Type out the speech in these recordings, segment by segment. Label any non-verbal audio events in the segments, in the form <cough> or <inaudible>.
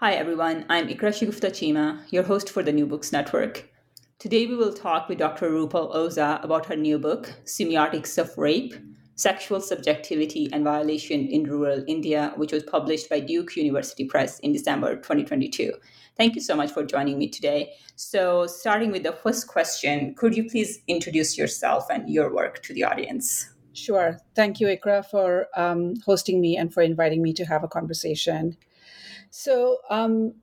Hi everyone, I'm Iqra Shagufta Cheema, your host for the New Books Network. Today we will talk with Dr. Rupal Oza about her new book, Semiotics of Rape Sexual Subjectivity and Violation in Rural India, which was published by Duke University Press in December 2022. Thank you so much for joining me today. So, starting with the first question, could you please introduce yourself and your work to the audience? Sure. Thank you, Iqra, for um, hosting me and for inviting me to have a conversation. So, um,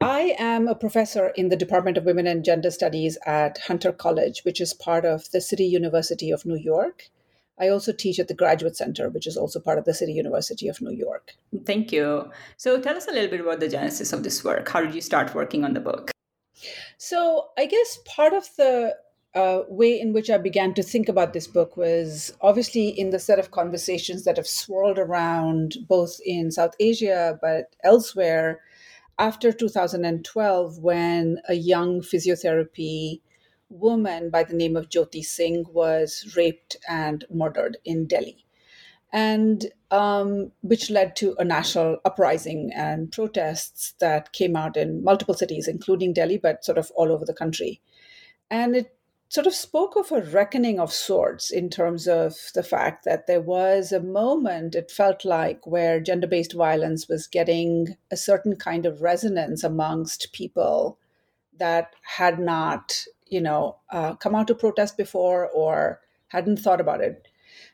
I am a professor in the Department of Women and Gender Studies at Hunter College, which is part of the City University of New York. I also teach at the Graduate Center, which is also part of the City University of New York. Thank you. So, tell us a little bit about the genesis of this work. How did you start working on the book? So, I guess part of the uh, way in which I began to think about this book was obviously in the set of conversations that have swirled around both in South Asia but elsewhere after 2012, when a young physiotherapy woman by the name of Jyoti Singh was raped and murdered in Delhi. And um, which led to a national uprising and protests that came out in multiple cities, including Delhi, but sort of all over the country. And it sort of spoke of a reckoning of sorts in terms of the fact that there was a moment, it felt like, where gender based violence was getting a certain kind of resonance amongst people that had not, you know, uh, come out to protest before or hadn't thought about it.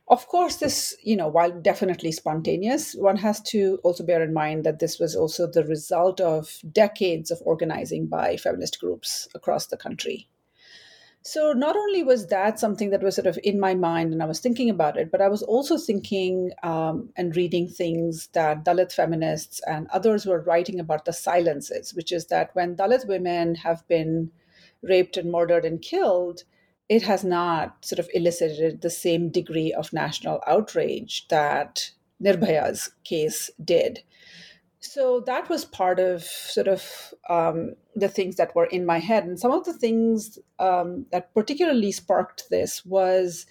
Of course, this, you know, while definitely spontaneous, one has to also bear in mind that this was also the result of decades of organizing by feminist groups across the country. So not only was that something that was sort of in my mind and I was thinking about it, but I was also thinking um, and reading things that Dalit feminists and others were writing about the silences, which is that when Dalit women have been raped and murdered and killed, it has not sort of elicited the same degree of national outrage that Nirbhaya's case did so that was part of sort of um, the things that were in my head and some of the things um, that particularly sparked this was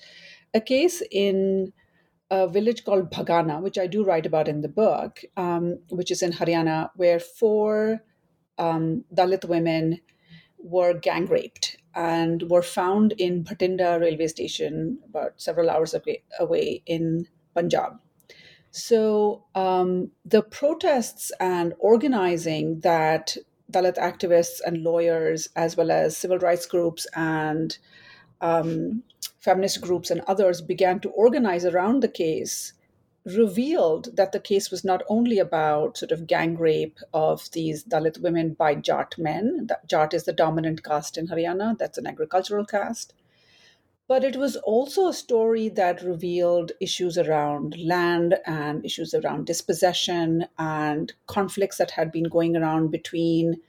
a case in a village called Bhagana, which I do write about in the book, um, which is in Haryana, where four um, Dalit women were gang raped and were found in Bhatinda railway station, about several hours away in Punjab. So um, the protests and organizing that Dalit activists and lawyers, as well as civil rights groups and um, feminist groups and others, began to organize around the case revealed that the case was not only about sort of gang rape of these Dalit women by Jat men. Jat is the dominant caste in Haryana, that's an agricultural caste. But it was also a story that revealed issues around land and issues around dispossession and conflicts that had been going around between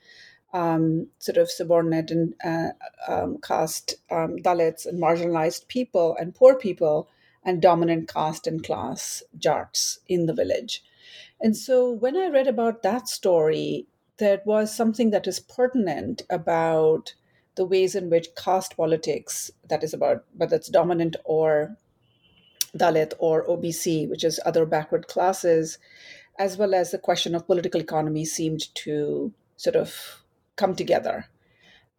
um, sort of subordinate and uh, um, caste um, Dalits and marginalized people and poor people and dominant caste and class Jats in the village. And so when I read about that story, there was something that is pertinent about the ways in which caste politics, that is about whether it's dominant or Dalit or OBC, which is other backward classes, as well as the question of political economy seemed to sort of come together.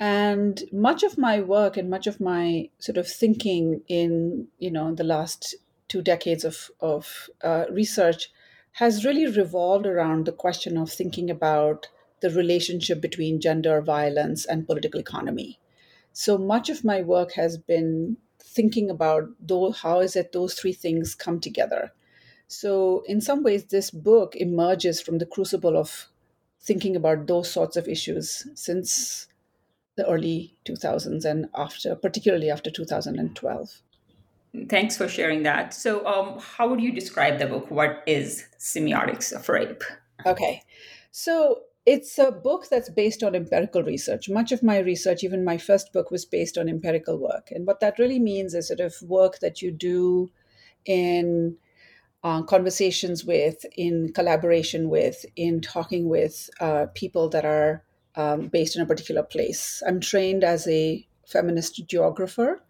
And much of my work and much of my sort of thinking in, you know, the last two decades of, of uh, research has really revolved around the question of thinking about the relationship between gender violence and political economy. So much of my work has been thinking about though, how is it those three things come together. So, in some ways, this book emerges from the crucible of thinking about those sorts of issues since the early 2000s and after, particularly after 2012. Thanks for sharing that. So, um, how would you describe the book? What is Semiotics of Rape? Okay. So, it's a book that's based on empirical research. Much of my research, even my first book, was based on empirical work. And what that really means is sort of work that you do in uh, conversations with, in collaboration with, in talking with uh, people that are um, based in a particular place. I'm trained as a feminist geographer.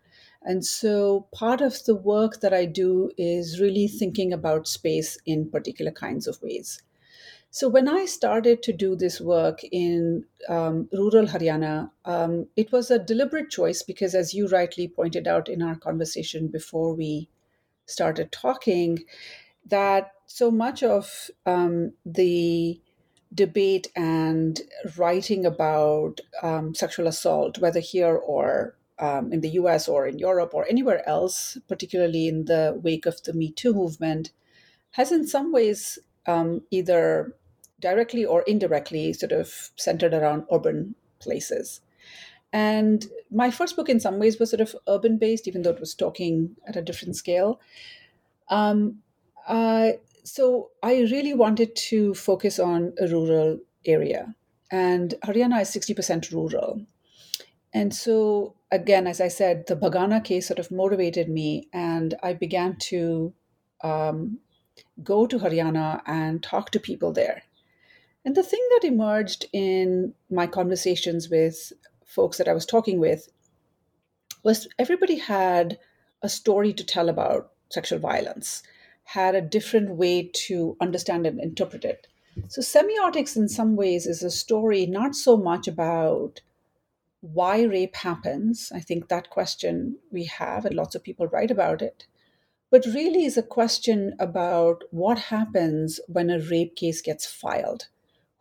And so part of the work that I do is really thinking about space in particular kinds of ways. So when I started to do this work in um, rural Haryana, um, it was a deliberate choice because, as you rightly pointed out in our conversation before we started talking, that so much of um, the debate and writing about um, sexual assault, whether here or um, in the US or in Europe or anywhere else, particularly in the wake of the Me Too movement, has in some ways um, either directly or indirectly sort of centered around urban places. And my first book, in some ways, was sort of urban based, even though it was talking at a different scale. Um, uh, so I really wanted to focus on a rural area. And Haryana is 60% rural. And so, again, as I said, the Bhagana case sort of motivated me, and I began to um, go to Haryana and talk to people there. And the thing that emerged in my conversations with folks that I was talking with was everybody had a story to tell about sexual violence, had a different way to understand and interpret it. So, semiotics, in some ways, is a story not so much about why rape happens. I think that question we have, and lots of people write about it. But really is a question about what happens when a rape case gets filed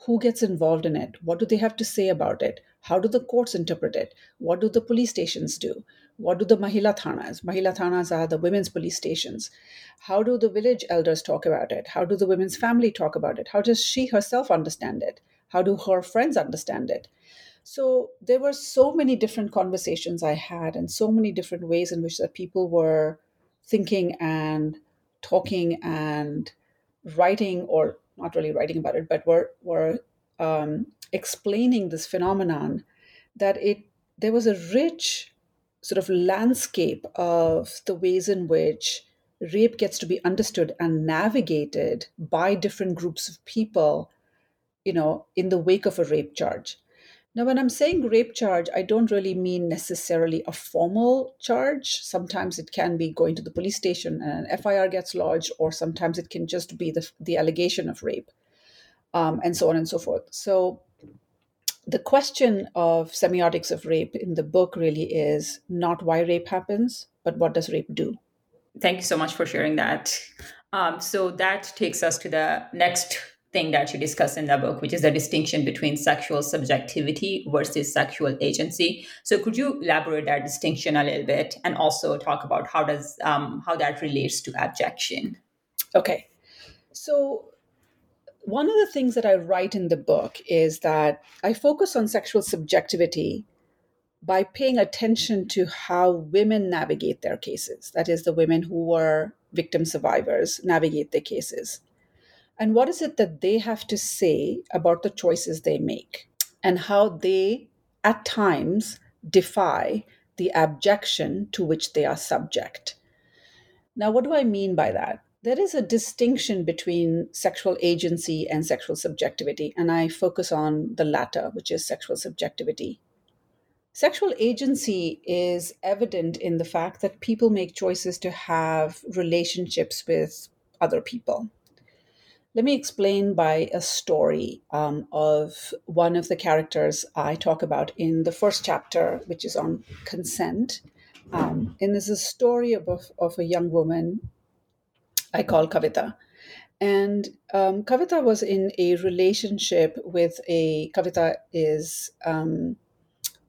who gets involved in it? What do they have to say about it? How do the courts interpret it? What do the police stations do? What do the mahila thanas? Mahila thanas are the women's police stations. How do the village elders talk about it? How do the women's family talk about it? How does she herself understand it? How do her friends understand it? So there were so many different conversations i had and so many different ways in which that people were thinking and talking and writing or not really writing about it, but were were um, explaining this phenomenon that it there was a rich sort of landscape of the ways in which rape gets to be understood and navigated by different groups of people you know in the wake of a rape charge now, when I'm saying rape charge, I don't really mean necessarily a formal charge. Sometimes it can be going to the police station and an FIR gets lodged, or sometimes it can just be the, the allegation of rape, um, and so on and so forth. So, the question of semiotics of rape in the book really is not why rape happens, but what does rape do? Thank you so much for sharing that. Um, so, that takes us to the next thing that you discuss in the book, which is the distinction between sexual subjectivity versus sexual agency. So, could you elaborate that distinction a little bit, and also talk about how does um, how that relates to abjection? Okay, so one of the things that I write in the book is that I focus on sexual subjectivity by paying attention to how women navigate their cases. That is, the women who were victim survivors navigate their cases and what is it that they have to say about the choices they make and how they at times defy the abjection to which they are subject. Now, what do I mean by that? There is a distinction between sexual agency and sexual subjectivity, and I focus on the latter, which is sexual subjectivity. Sexual agency is evident in the fact that people make choices to have relationships with other people. Let me explain by a story um, of one of the characters I talk about in the first chapter, which is on consent. Um, and is a story of, of a young woman I call Kavita. And um, Kavita was in a relationship with a Kavita is um,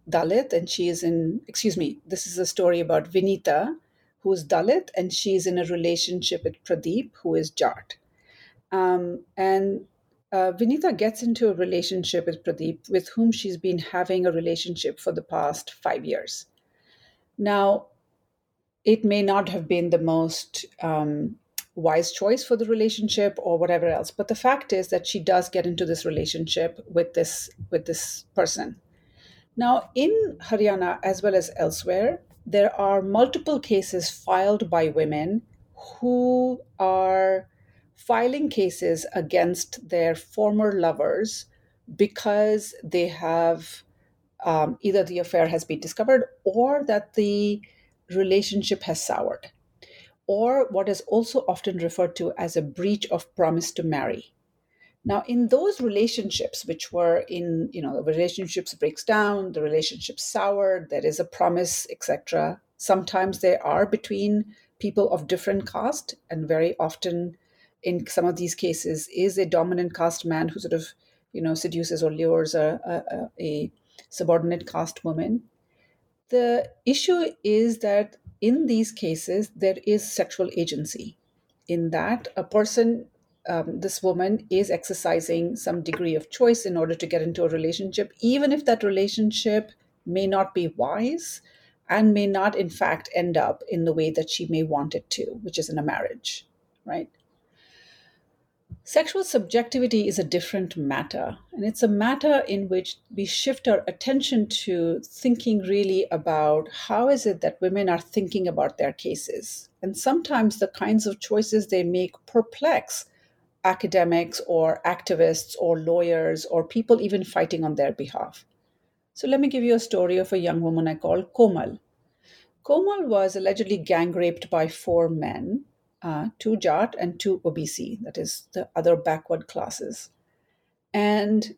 Dalit, and she is in. Excuse me. This is a story about Vinita, who is Dalit, and she's in a relationship with Pradeep, who is Jat. Um, and uh, Vinita gets into a relationship with Pradeep, with whom she's been having a relationship for the past five years. Now, it may not have been the most um, wise choice for the relationship or whatever else, but the fact is that she does get into this relationship with this with this person. Now, in Haryana as well as elsewhere, there are multiple cases filed by women who are filing cases against their former lovers because they have um, either the affair has been discovered or that the relationship has soured, or what is also often referred to as a breach of promise to marry. Now, in those relationships, which were in, you know, the relationships breaks down, the relationship soured, there is a promise, etc. Sometimes they are between people of different caste, and very often, in some of these cases, is a dominant caste man who sort of, you know, seduces or lures a, a, a subordinate caste woman. The issue is that in these cases, there is sexual agency, in that a person, um, this woman, is exercising some degree of choice in order to get into a relationship, even if that relationship may not be wise and may not, in fact, end up in the way that she may want it to, which is in a marriage, right? Sexual subjectivity is a different matter, and it's a matter in which we shift our attention to thinking really about how is it that women are thinking about their cases. And sometimes the kinds of choices they make perplex academics or activists or lawyers or people even fighting on their behalf. So let me give you a story of a young woman I call Komal. Komal was allegedly gang raped by four men uh, two Jat and two OBC, that is the other backward classes. And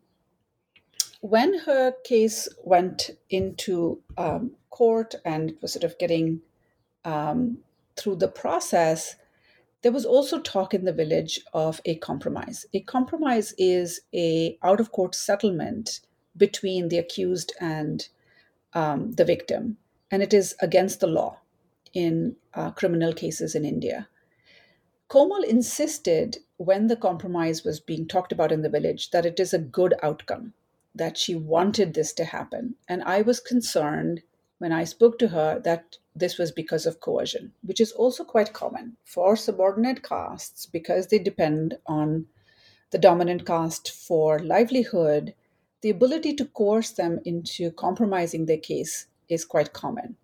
when her case went into um, court and it was sort of getting um, through the process, there was also talk in the village of a compromise. A compromise is a out of court settlement between the accused and um, the victim, and it is against the law in uh, criminal cases in India. Komal insisted when the compromise was being talked about in the village that it is a good outcome, that she wanted this to happen. And I was concerned when I spoke to her that this was because of coercion, which is also quite common for subordinate castes because they depend on the dominant caste for livelihood. The ability to coerce them into compromising their case is quite common.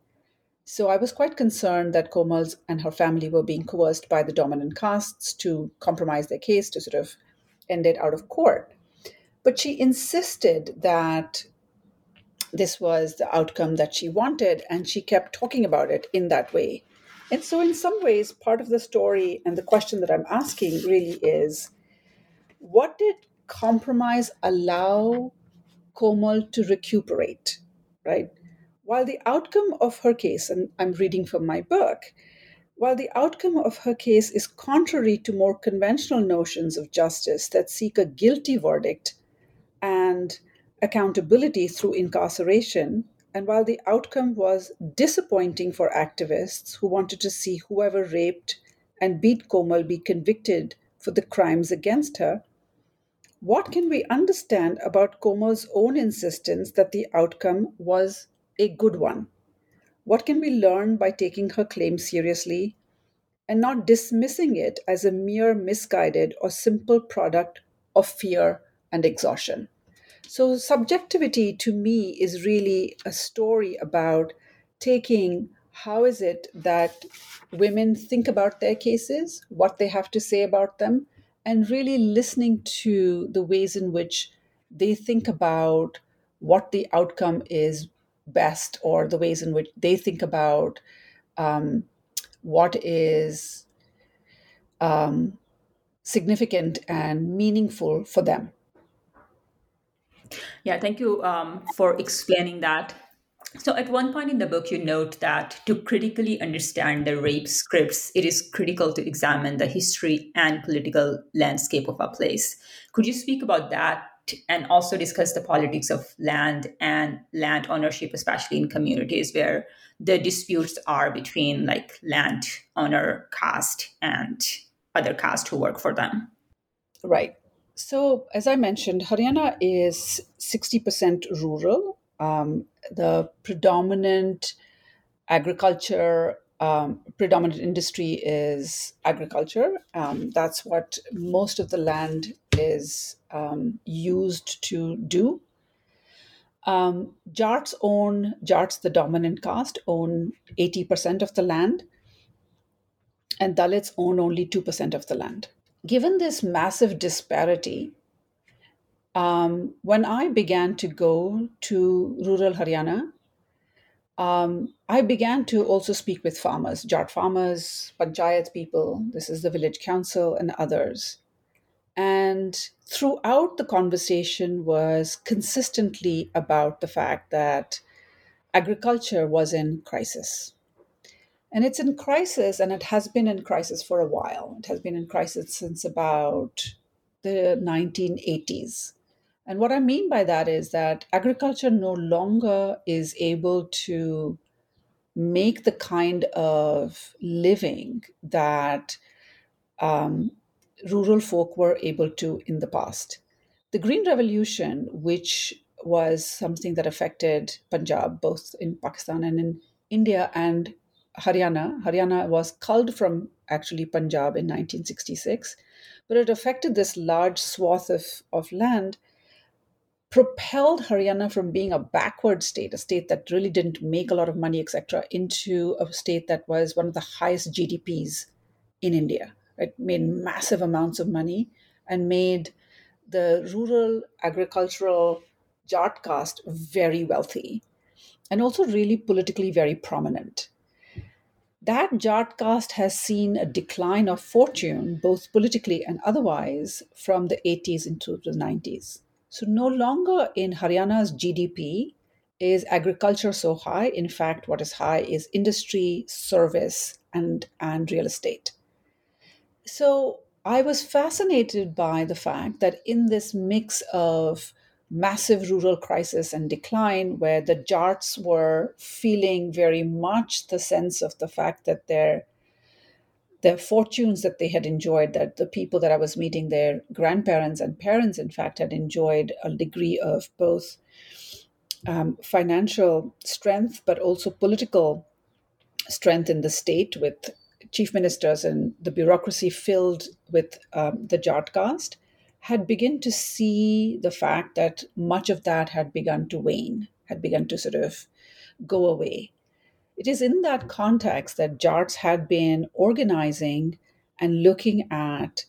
So I was quite concerned that Komal's and her family were being coerced by the dominant castes to compromise their case to sort of end it out of court. But she insisted that this was the outcome that she wanted, and she kept talking about it in that way. And so, in some ways, part of the story and the question that I'm asking really is what did compromise allow Komal to recuperate, right? While the outcome of her case, and I'm reading from my book, while the outcome of her case is contrary to more conventional notions of justice that seek a guilty verdict and accountability through incarceration, and while the outcome was disappointing for activists who wanted to see whoever raped and beat Komal be convicted for the crimes against her, what can we understand about Komal's own insistence that the outcome was a good one? What can we learn by taking her claim seriously and not dismissing it as a mere misguided or simple product of fear and exhaustion? So, subjectivity to me is really a story about taking how is it that women think about their cases, what they have to say about them, and really listening to the ways in which they think about what the outcome is best or the ways in which they think about um, what is um, significant and meaningful for them. Yeah, thank you um, for explaining that. So, at one point in the book, you note that to critically understand the rape scripts, it is critical to examine the history and political landscape of a place. Could you speak about that and also discuss the politics of land and land ownership, especially in communities where the disputes are between like land owner caste and other caste who work for them? Right. So, as I mentioned, Haryana is 60% rural um, the predominant agriculture um, predominant industry is agriculture. Um, that's what most of the land is um, used to do. Um, Jats own, Jats, the dominant caste, own 80% of the land, and Dalits own only 2% of the land. Given this massive disparity, um, when I began to go to rural Haryana, um, I began to also speak with farmers, Jat farmers, Panchayat people, this is the village council, and others. And throughout the conversation was consistently about the fact that agriculture was in crisis. And it's in crisis, and it has been in crisis for a while. It has been in crisis since about the 1980s. And what I mean by that is that agriculture no longer is able to make the kind of living that um, rural folk were able to in the past. The Green Revolution, which was something that affected Punjab, both in Pakistan and in India and Haryana. Haryana was culled from actually Punjab in 1966, but it affected this large swath of, of land propelled Haryana from being a backward state, a state that really didn't make a lot of money, etc., into a state that was one of the highest GDPs in India. It made massive amounts of money and made the rural agricultural Jat caste very wealthy and also really politically very prominent. That Jat caste has seen a decline of fortune, both politically and otherwise, from the 80s into the 90s. So no longer in Haryana's GDP is agriculture so high. In fact, what is high is industry, service, and, and real estate. So I was fascinated by the fact that in this mix of massive rural crisis and decline, where the Jats were feeling very much the sense of the fact that their the fortunes that they had enjoyed, that the people that I was meeting, their grandparents and parents, in fact, had enjoyed a degree of both um, financial strength, but also political strength in the state with chief ministers and the bureaucracy filled with um, the Jat caste, had begun to see the fact that much of that had begun to wane, had begun to sort of go away. It is in that context that Jats had been organizing and looking at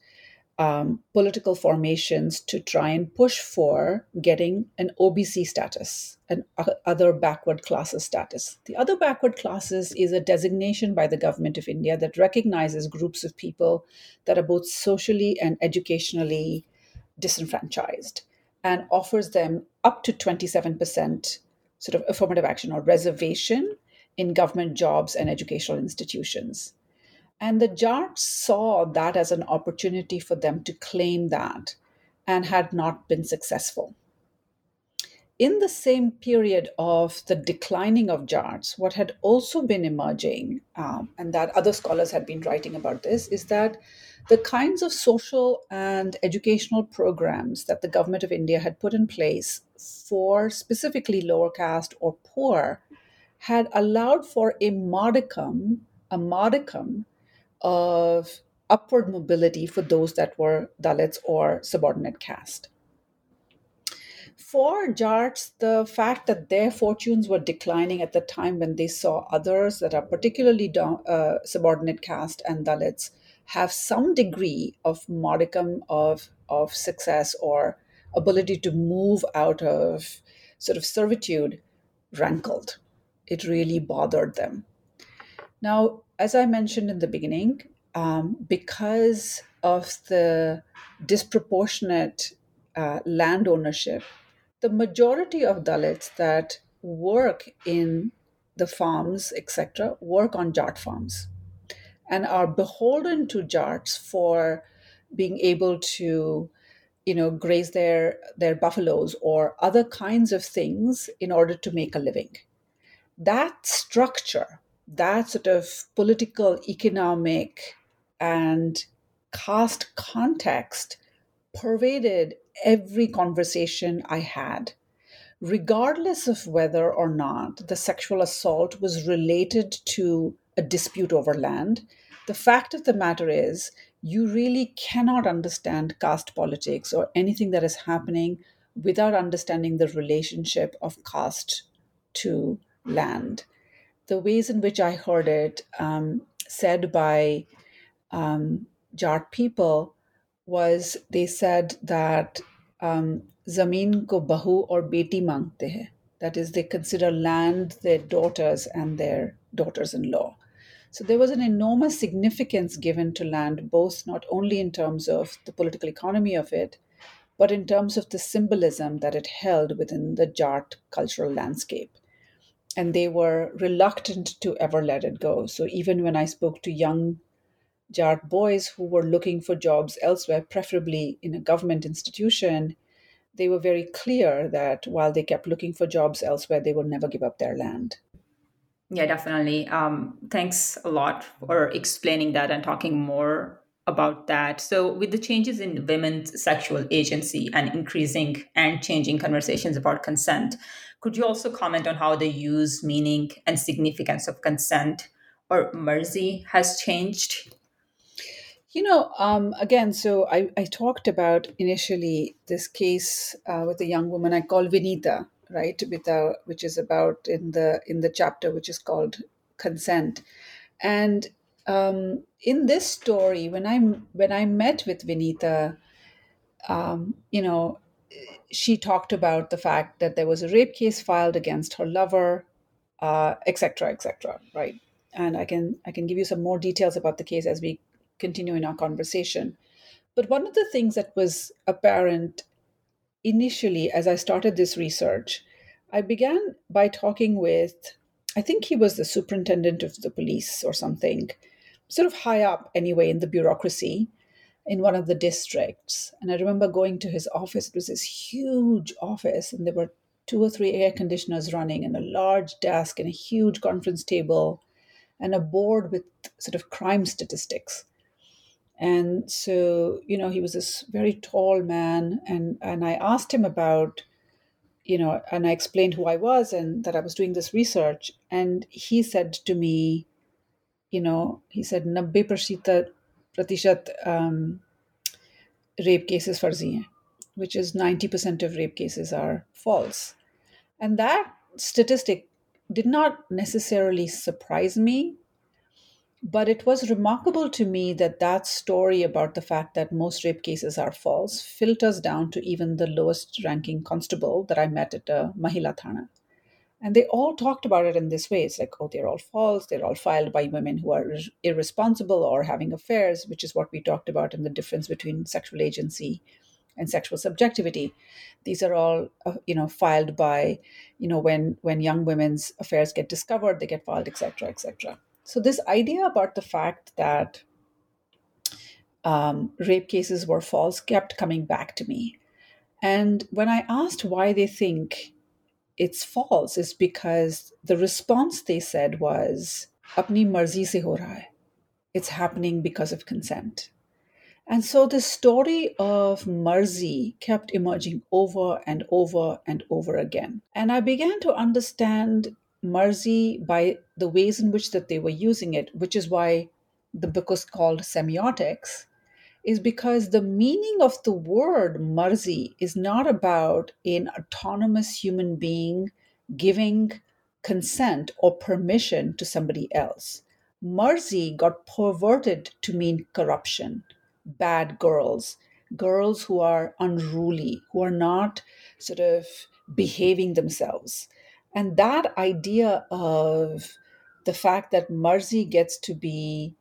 um, political formations to try and push for getting an OBC status, an other backward classes status. The other backward classes is a designation by the government of India that recognizes groups of people that are both socially and educationally disenfranchised and offers them up to 27% sort of affirmative action or reservation in government jobs and educational institutions. And the Jats saw that as an opportunity for them to claim that and had not been successful. In the same period of the declining of Jats, what had also been emerging, um, and that other scholars had been writing about this, is that the kinds of social and educational programs that the government of India had put in place for specifically lower caste or poor had allowed for a modicum, a modicum of upward mobility for those that were Dalits or subordinate caste. For Jats, the fact that their fortunes were declining at the time when they saw others that are particularly uh, subordinate caste and Dalits have some degree of modicum of, of success or ability to move out of sort of servitude rankled it really bothered them. Now, as I mentioned in the beginning, um, because of the disproportionate uh, land ownership, the majority of Dalits that work in the farms, etc., work on Jat farms and are beholden to Jats for being able to you know graze their their buffaloes or other kinds of things in order to make a living that structure that sort of political economic and caste context pervaded every conversation i had regardless of whether or not the sexual assault was related to a dispute over land the fact of the matter is you really cannot understand caste politics or anything that is happening without understanding the relationship of caste to land. The ways in which I heard it um, said by um, Jat people was they said that um, zameen ko bahu or beti mangte hai. That is, they consider land their daughters and their daughters-in-law. So there was an enormous significance given to land, both not only in terms of the political economy of it, but in terms of the symbolism that it held within the Jat cultural landscape. And they were reluctant to ever let it go. So even when I spoke to young Jat boys who were looking for jobs elsewhere, preferably in a government institution, they were very clear that while they kept looking for jobs elsewhere, they would never give up their land. Yeah, definitely. Um, thanks a lot for explaining that and talking more about that. So, with the changes in women's sexual agency and increasing and changing conversations about consent, could you also comment on how the use, meaning, and significance of consent or marzi has changed? You know, um, again, so I, I talked about initially this case uh, with a young woman I call Vinita, right which is about in the in the chapter which is called consent and um, in this story when i when i met with vinita um, you know she talked about the fact that there was a rape case filed against her lover etc uh, etc et right? And i can i can give you some more details about the case as we continue in our conversation. But one of the things that was apparent initially, as I started this research, I began by talking with, I think he was the superintendent of the police or something, sort of high up anyway in the bureaucracy in one of the districts. And I remember going to his office. It was this huge office, and there were two or three air conditioners running, and a large desk, and a huge conference table, and a board with sort of crime statistics. And so, you know, he was this very tall man, and and I asked him about, you know, and I explained who I was and that I was doing this research, and he said to me, you know, he said, "Nabbe pratishat um, rape cases farzi which is 90% of rape cases are false. And that statistic did not necessarily surprise me but it was remarkable to me that that story about the fact that most rape cases are false filters down to even the lowest ranking constable that I met at a Mahila Thana. And they all talked about it in this way. It's like, oh, they're all false. They're all filed by women who are irresponsible or having affairs, which is what we talked about in the difference between sexual agency and sexual subjectivity. These are all, uh, you know, filed by, you know, when when young women's affairs get discovered, they get filed, etc., etc. So, this idea about the fact that um, rape cases were false kept coming back to me. And when I asked why they think it's false, is because the response they said was, Apni marzi se ho raha hai. It's happening because of consent. And so the story of Marzi kept emerging over and over and over again. And I began to understand Marzi by the ways in which that they were using it, which is why the book was called semiotics, is because the meaning of the word Marzi is not about an autonomous human being giving consent or permission to somebody else. Marzi got perverted to mean corruption, bad girls, girls who are unruly, who are not sort of behaving themselves. And that idea of the fact that Marzi gets to be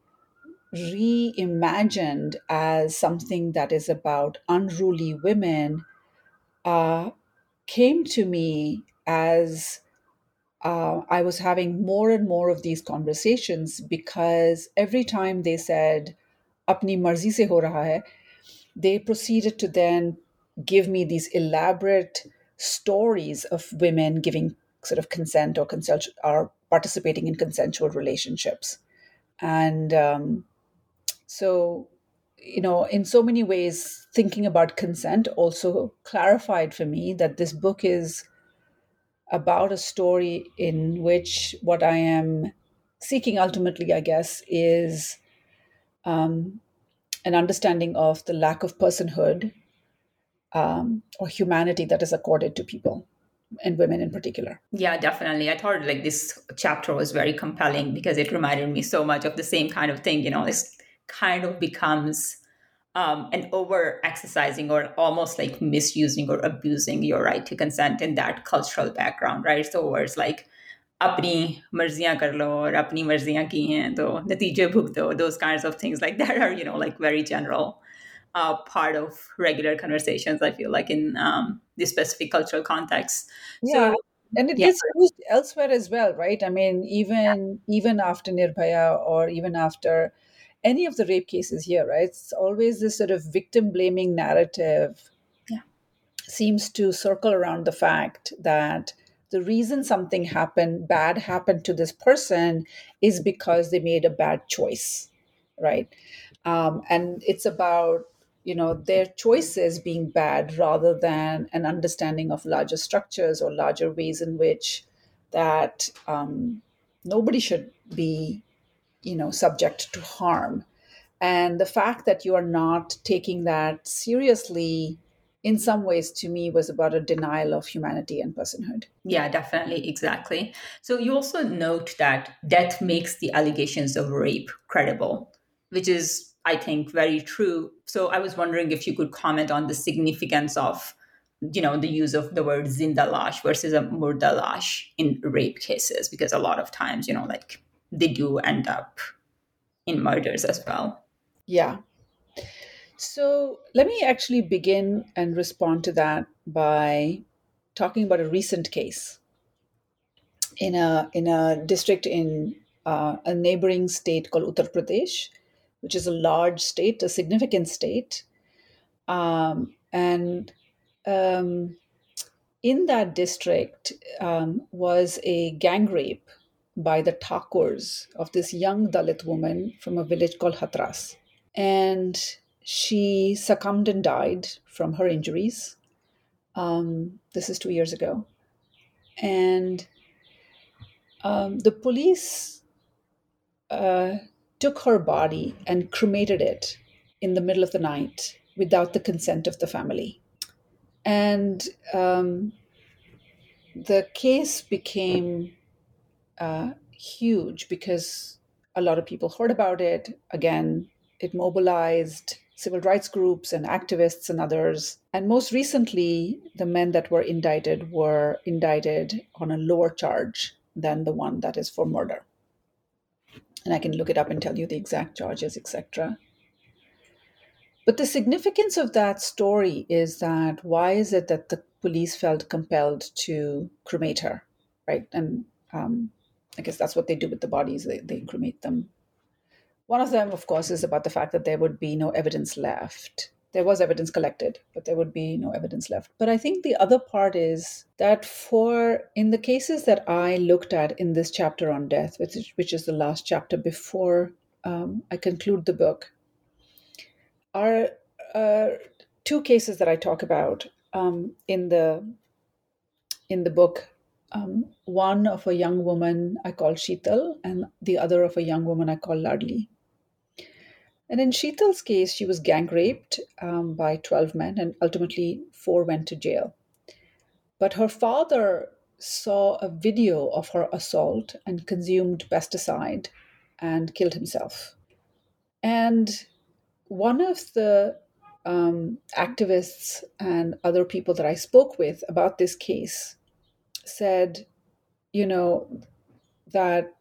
reimagined as something that is about unruly women uh, came to me as uh, I was having more and more of these conversations because every time they said, apni marzi se ho raha hai, they proceeded to then give me these elaborate stories of women giving sort of consent or consent or participating in consensual relationships. And um, so, you know, in so many ways, thinking about consent also clarified for me that this book is about a story in which what I am seeking ultimately, I guess, is um, an understanding of the lack of personhood um, or humanity that is accorded to people and women in particular. Yeah, definitely. I thought like this chapter was very compelling because it reminded me so much of the same kind of thing. You know, this kind of becomes um, an over exercising or almost like misusing or abusing your right to consent in that cultural background, right? So where it's like अपनी मर्जियां कर लो और अपनी मर्जियां की हैं तो नतीजे भुगतो those kinds of things like that <laughs> are you know like very general uh, part of regular conversations. I feel like in um, the specific cultural context. Yeah. So, and it yeah. gets used elsewhere as well, right? I mean, even yeah. even after Nirbhaya or even after any of the rape cases here, right? It's always this sort of victim blaming narrative. Yeah. Seems to circle around the fact that the reason something happened, bad happened to this person, is because they made a bad choice, right? Um, and it's about you know their choices being bad rather than an understanding of larger structures or larger ways in which that um, nobody should be you know subject to harm. And the fact that you are not taking that seriously in some ways to me was about a denial of humanity and personhood. Yeah definitely. Exactly. So you also note that death makes the allegations of rape credible which is I think, very true. So I was wondering if you could comment on the significance of, you know, the use of the word zindalash versus a murdalash in rape cases, because a lot of times, you know, like they do end up in murders as well. Yeah. So let me actually begin and respond to that by talking about a recent case in a in a district in uh, a neighboring state called Uttar Pradesh which is a large state, a significant state. Um, and um, in that district um, was a gang rape by the Thakurs of this young Dalit woman from a village called Hathras. And she succumbed and died from her injuries. Um, this is two years ago. And um, the police uh, took her body and cremated it in the middle of the night without the consent of the family. And um, the case became uh, huge because a lot of people heard about it. Again, it mobilized civil rights groups and activists and others. And most recently, the men that were indicted were indicted on a lower charge than the one that is for murder and I can look it up and tell you the exact charges, etc. But the significance of that story is that why is it that the police felt compelled to cremate her, right? And um, I guess that's what they do with the bodies, they, they cremate them. One of them, of course, is about the fact that there would be no evidence left there was evidence collected, but there would be no evidence left. But I think the other part is that for in the cases that I looked at in this chapter on death, which is, which is the last chapter before um, I conclude the book, are uh, two cases that I talk about um, in the in the book. Um, one of a young woman I call Sheetal, and the other of a young woman I call Ladli. And in Sheetal's case, she was gang raped um, by 12 men, and ultimately, four went to jail. But her father saw a video of her assault and consumed pesticide and killed himself. And one of the um, activists and other people that I spoke with about this case said, you know, that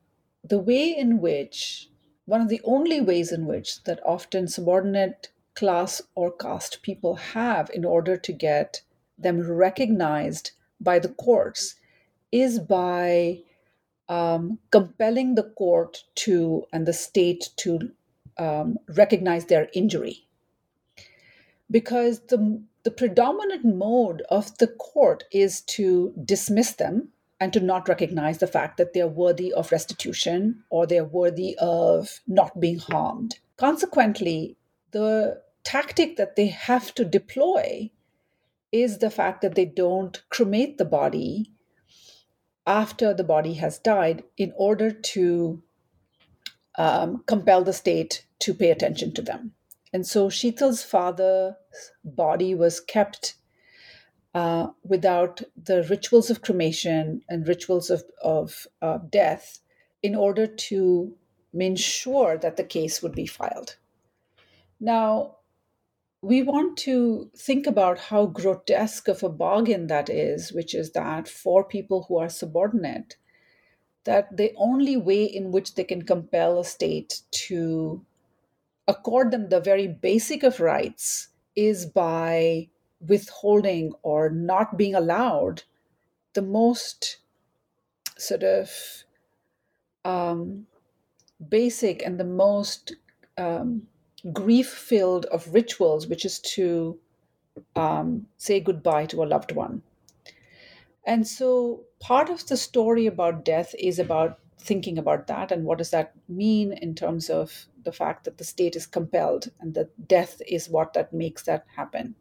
the way in which one of the only ways in which that often subordinate class or caste people have in order to get them recognized by the courts is by um, compelling the court to and the state to um, recognize their injury. Because the, the predominant mode of the court is to dismiss them and to not recognize the fact that they're worthy of restitution or they're worthy of not being harmed. Consequently, the tactic that they have to deploy is the fact that they don't cremate the body after the body has died in order to um, compel the state to pay attention to them. And so Sheetal's father's body was kept uh, without the rituals of cremation and rituals of, of uh, death in order to ensure that the case would be filed. Now, we want to think about how grotesque of a bargain that is, which is that for people who are subordinate, that the only way in which they can compel a state to accord them the very basic of rights is by withholding or not being allowed the most sort of um, basic and the most um, grief filled of rituals, which is to um, say goodbye to a loved one. And so part of the story about death is about thinking about that and what does that mean in terms of the fact that the state is compelled and that death is what that makes that happen.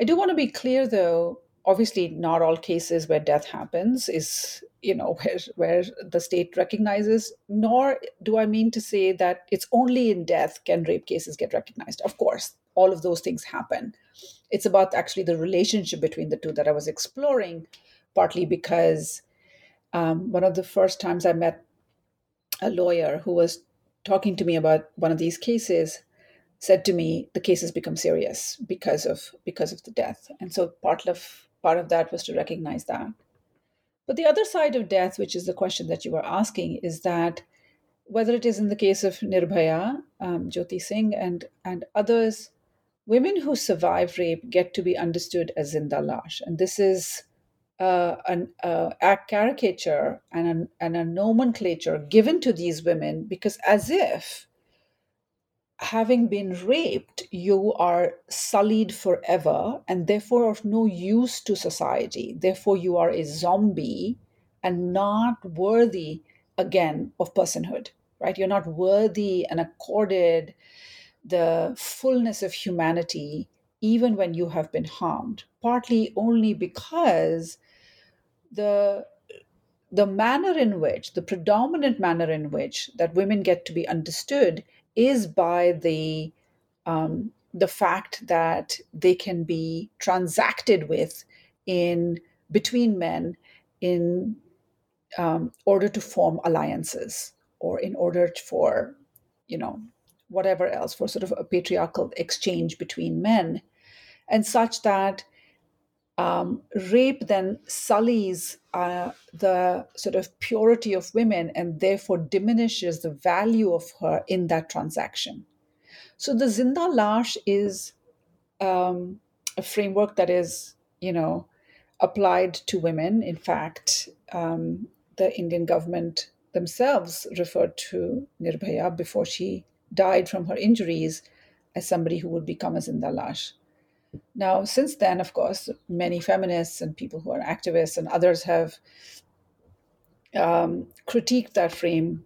I do want to be clear though, obviously not all cases where death happens is you know <laughs> where where the state recognizes nor do i mean to say that it's only in death can rape cases get recognized of course all of those things happen it's about actually the relationship between the two that i was exploring partly because um, one of the first times i met a lawyer who was talking to me about one of these cases said to me the case has become serious because of because of the death and so part of part of that was to recognize that but the other side of death, which is the question that you were asking, is that whether it is in the case of Nirbhaya, um, Jyoti Singh, and, and others, women who survive rape get to be understood as zinda lash. And this is uh, an, uh, a caricature and a, and a nomenclature given to these women because as if having been raped, you are sullied forever and therefore of no use to society. Therefore, you are a zombie and not worthy again of personhood, right? You're not worthy and accorded the fullness of humanity even when you have been harmed, partly only because the the manner in which the predominant manner in which that women get to be understood is by the um, the fact that they can be transacted with in between men in um, order to form alliances or in order for you know whatever else for sort of a patriarchal exchange between men and such that um, rape then sullies uh, the sort of purity of women and therefore diminishes the value of her in that transaction. So the Zinda Lash is um, a framework that is, you know, applied to women. In fact, um, the Indian government themselves referred to Nirbhaya before she died from her injuries as somebody who would become a Zinda Lash. Now, since then, of course, many feminists and people who are activists and others have um, critiqued that frame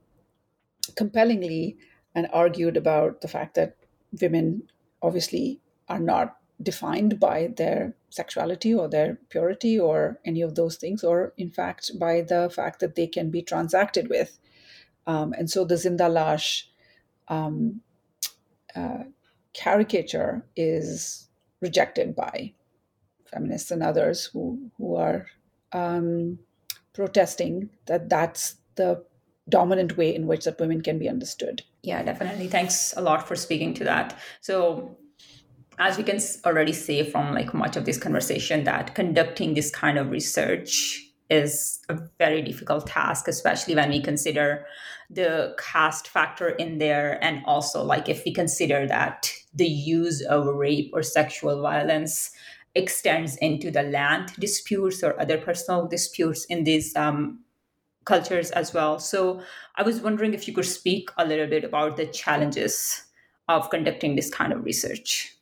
compellingly and argued about the fact that women obviously are not defined by their sexuality or their purity or any of those things, or in fact by the fact that they can be transacted with. Um, and so the Zindalash um, uh, caricature is rejected by feminists and others who who are um, protesting that that's the dominant way in which that women can be understood. Yeah, definitely. Thanks a lot for speaking to that. So as we can already say from like much of this conversation that conducting this kind of research is a very difficult task especially when we consider the caste factor in there and also like if we consider that the use of rape or sexual violence extends into the land disputes or other personal disputes in these um, cultures as well. So I was wondering if you could speak a little bit about the challenges of conducting this kind of research.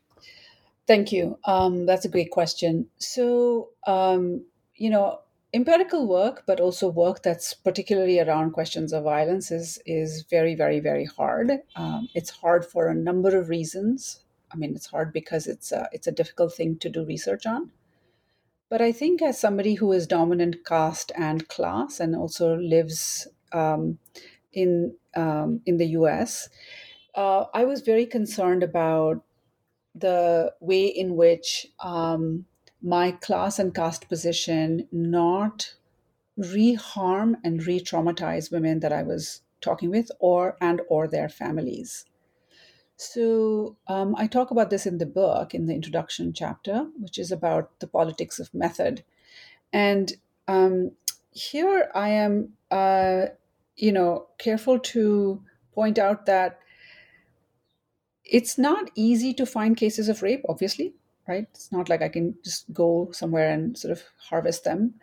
Thank you. Um, that's a great question. So, um, you know, empirical work, but also work that's particularly around questions of violence is is very, very, very hard. Um, it's hard for a number of reasons. I mean, it's hard because it's a, it's a difficult thing to do research on. But I think as somebody who is dominant caste and class and also lives um, in um, in the U.S., uh, I was very concerned about the way in which um, my class and caste position not reharm and re-traumatize women that I was talking with or and or their families. So um, I talk about this in the book in the introduction chapter, which is about the politics of method. And um, here I am, uh, you know, careful to point out that it's not easy to find cases of rape, obviously, right? It's not like I can just go somewhere and sort of harvest them.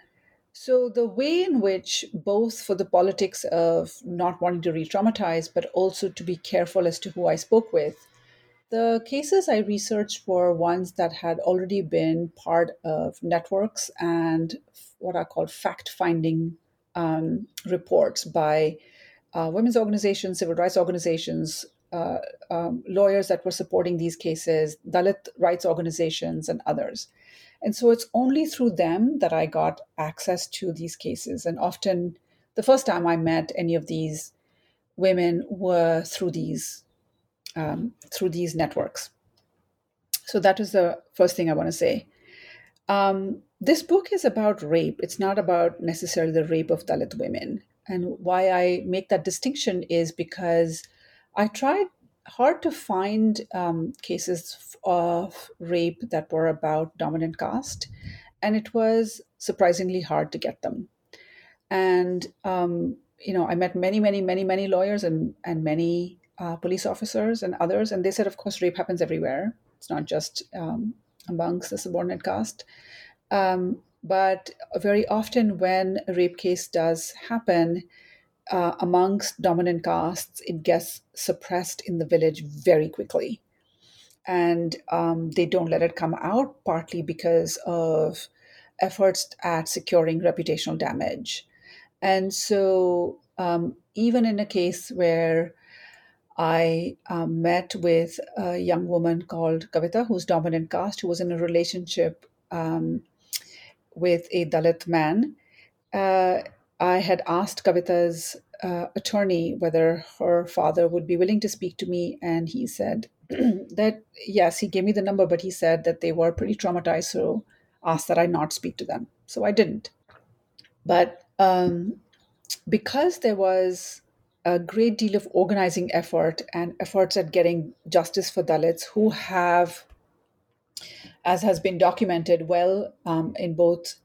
So, the way in which, both for the politics of not wanting to re traumatize, but also to be careful as to who I spoke with, the cases I researched were ones that had already been part of networks and what are called fact finding um, reports by uh, women's organizations, civil rights organizations, uh, um, lawyers that were supporting these cases, Dalit rights organizations, and others. And so it's only through them that I got access to these cases. And often, the first time I met any of these women were through these um, through these networks. So that was the first thing I want to say. Um, this book is about rape. It's not about necessarily the rape of Dalit women. And why I make that distinction is because I tried hard to find um, cases of rape that were about dominant caste, and it was surprisingly hard to get them. And um, you know, I met many, many, many, many lawyers and and many uh, police officers and others, and they said, of course, rape happens everywhere. It's not just um, amongst the subordinate caste. Um, but very often, when a rape case does happen, uh, amongst dominant castes, it gets suppressed in the village very quickly. And um, they don't let it come out, partly because of efforts at securing reputational damage. And so, um, even in a case where I um, met with a young woman called Kavita, who's dominant caste, who was in a relationship um, with a Dalit man. Uh, I had asked Kavita's uh, attorney whether her father would be willing to speak to me, and he said <clears throat> that yes, he gave me the number, but he said that they were pretty traumatized, so asked that I not speak to them. So I didn't. But um, because there was a great deal of organizing effort and efforts at getting justice for Dalits who have, as has been documented well um, in both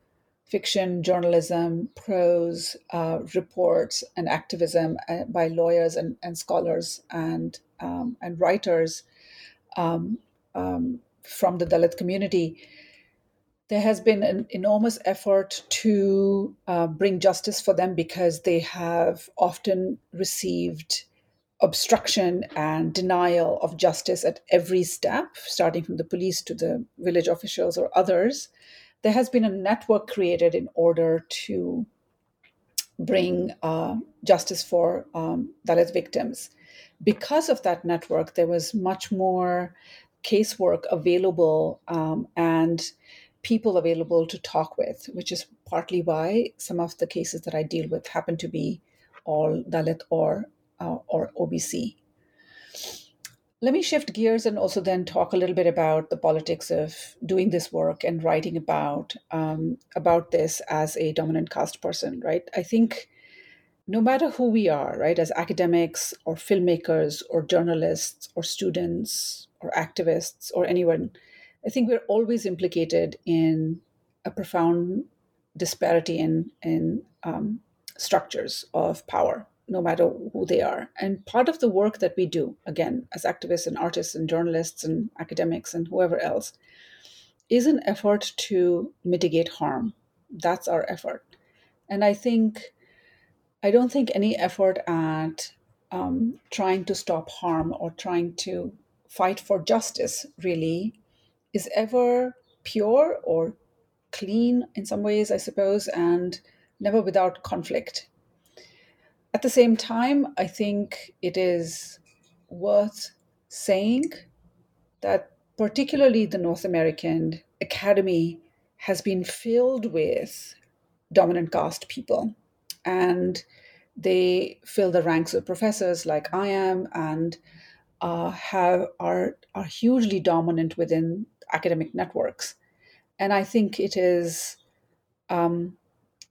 fiction, journalism, prose, uh, reports, and activism uh, by lawyers and, and scholars and um, and writers um, um, from the Dalit community. There has been an enormous effort to uh, bring justice for them because they have often received obstruction and denial of justice at every step, starting from the police to the village officials or others there has been a network created in order to bring uh, justice for um, Dalit victims. Because of that network, there was much more casework available um, and people available to talk with, which is partly why some of the cases that I deal with happen to be all Dalit or uh, or OBC. Let me shift gears and also then talk a little bit about the politics of doing this work and writing about um, about this as a dominant caste person. Right? I think no matter who we are, right, as academics or filmmakers or journalists or students or activists or anyone, I think we're always implicated in a profound disparity in in um, structures of power no matter who they are. And part of the work that we do, again, as activists and artists and journalists and academics and whoever else, is an effort to mitigate harm. That's our effort. And I think I don't think any effort at um, trying to stop harm or trying to fight for justice really is ever pure or clean in some ways, I suppose, and never without conflict. At the same time, I think it is worth saying that particularly the North American academy has been filled with dominant caste people. And they fill the ranks of professors like I am and uh, have are are hugely dominant within academic networks. And I think it is um,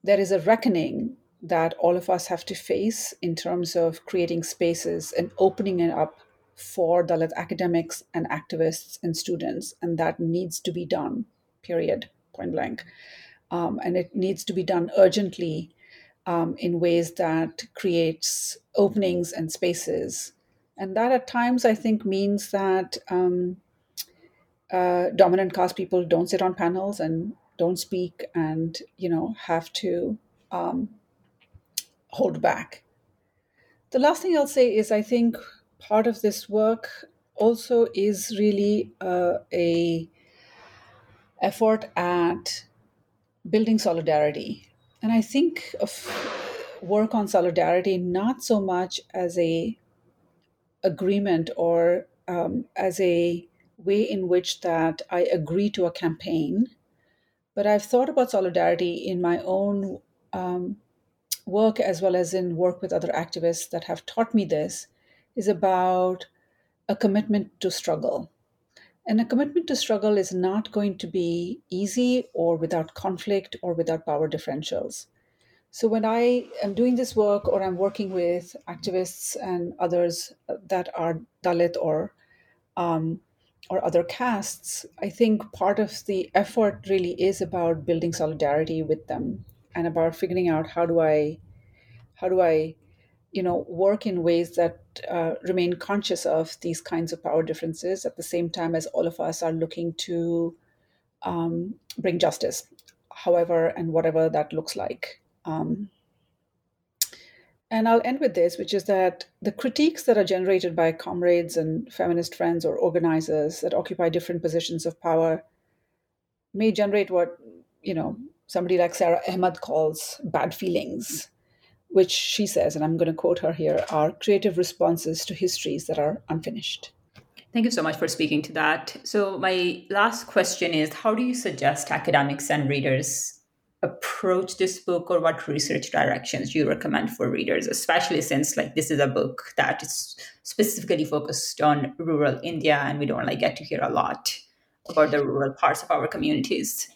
there is a reckoning that all of us have to face in terms of creating spaces and opening it up for Dalit academics and activists and students, and that needs to be done. Period. Point blank. Um, and it needs to be done urgently um, in ways that creates openings and spaces. And that at times I think means that um, uh, dominant caste people don't sit on panels and don't speak and you know have to um, hold back. The last thing I'll say is I think part of this work also is really uh, a effort at building solidarity and I think of work on solidarity not so much as a agreement or um, as a way in which that I agree to a campaign, but I've thought about solidarity in my own um, work as well as in work with other activists that have taught me this is about a commitment to struggle. And a commitment to struggle is not going to be easy or without conflict or without power differentials. So when I am doing this work or I'm working with activists and others that are Dalit or um, or other castes, I think part of the effort really is about building solidarity with them and about figuring out how do I how do I you know work in ways that uh, remain conscious of these kinds of power differences at the same time as all of us are looking to um, bring justice however and whatever that looks like. Um, and I'll end with this, which is that the critiques that are generated by comrades and feminist friends or organizers that occupy different positions of power may generate what, you know, somebody like Sara Ahmed calls bad feelings which she says, and I'm going to quote her here, are creative responses to histories that are unfinished. Thank you so much for speaking to that. So, my last question is How do you suggest academics and readers approach this book, or what research directions you recommend for readers, especially since like this is a book that is specifically focused on rural India, and we don't like get to hear a lot about the rural parts of our communities?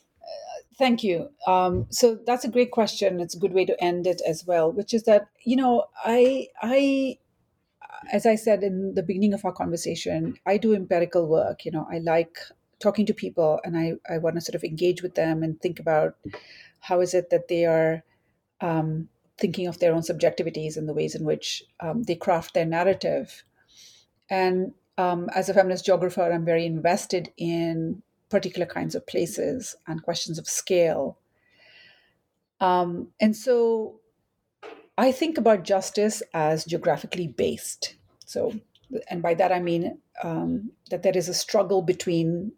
Thank you. Um, so that's a great question. It's a good way to end it as well, which is that you know I I as I said in the beginning of our conversation, I do empirical work. You know, I like talking to people, and I I want to sort of engage with them and think about how is it that they are um, thinking of their own subjectivities and the ways in which um, they craft their narrative. And um, as a feminist geographer, I'm very invested in particular kinds of places and questions of scale. Um, and so I think about justice as geographically based. So, and by that I mean um, that there is a struggle between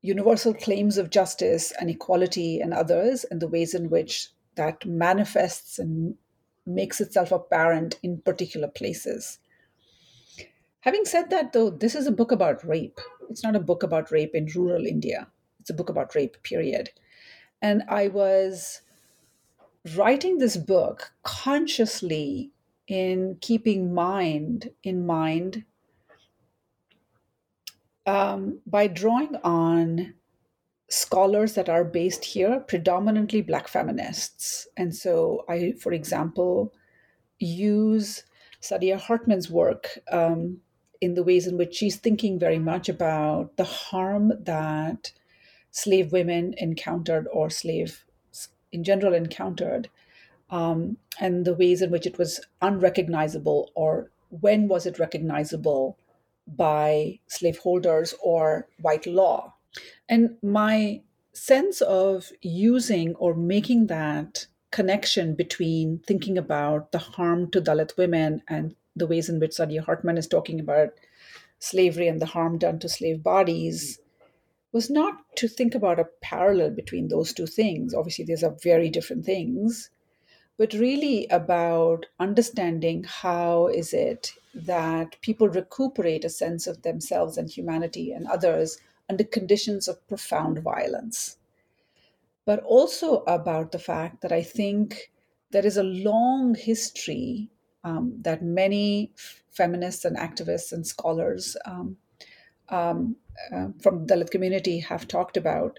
universal claims of justice and equality and others, and the ways in which that manifests and makes itself apparent in particular places. Having said that, though, this is a book about rape. It's not a book about rape in rural India. It's a book about rape, period. And I was writing this book consciously in keeping mind in mind um, by drawing on scholars that are based here, predominantly Black feminists. And so I, for example, use Saidiya Hartman's work um, in the ways in which she's thinking very much about the harm that slave women encountered or slave in general encountered um, and the ways in which it was unrecognizable or when was it recognizable by slaveholders or white law. And my sense of using or making that connection between thinking about the harm to Dalit women and the ways in which Saidiya Hartman is talking about slavery and the harm done to slave bodies mm. was not to think about a parallel between those two things. Obviously, these are very different things, but really about understanding how is it that people recuperate a sense of themselves and humanity and others under conditions of profound violence. But also about the fact that I think there is a long history um, that many feminists and activists and scholars um, um, uh, from the Dalit community have talked about.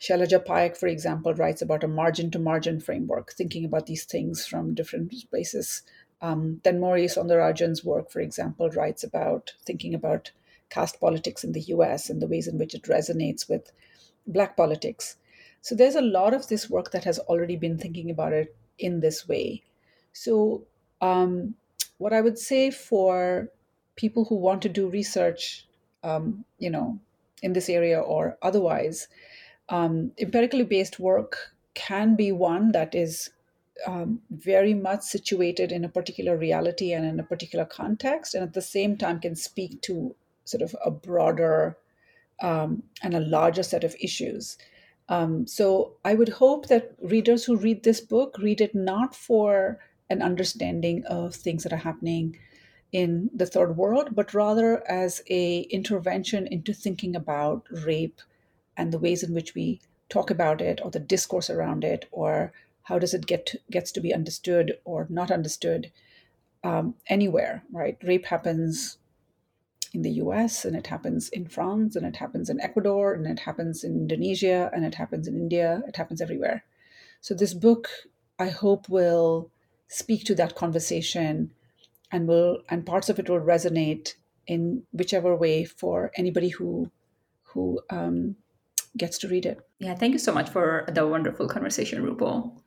Shailaja Paik, for example, writes about a margin to margin framework, thinking about these things from different places. Um, Thenmozhi Soundararajan's work, for example, writes about thinking about caste politics in the US and the ways in which it resonates with Black politics. So there's a lot of this work that has already been thinking about it in this way. So, um, what I would say for people who want to do research um, you know, in this area or otherwise. Um, empirically based work can be one that is um, very much situated in a particular reality and in a particular context, and at the same time can speak to sort of a broader um, and a larger set of issues. Um, so I would hope that readers who read this book read it not for an understanding of things that are happening in the third world, but rather as a intervention into thinking about rape and the ways in which we talk about it or the discourse around it or how does it get to, gets to be understood or not understood um, anywhere right? Rape happens in the us and it happens in france and it happens in ecuador and it happens in indonesia and it happens in india. It happens everywhere. So this book i hope will speak to that conversation and will and parts of it will resonate in whichever way for anybody who who um, gets to read it. Yeah, thank you so much for the wonderful conversation, Rupal.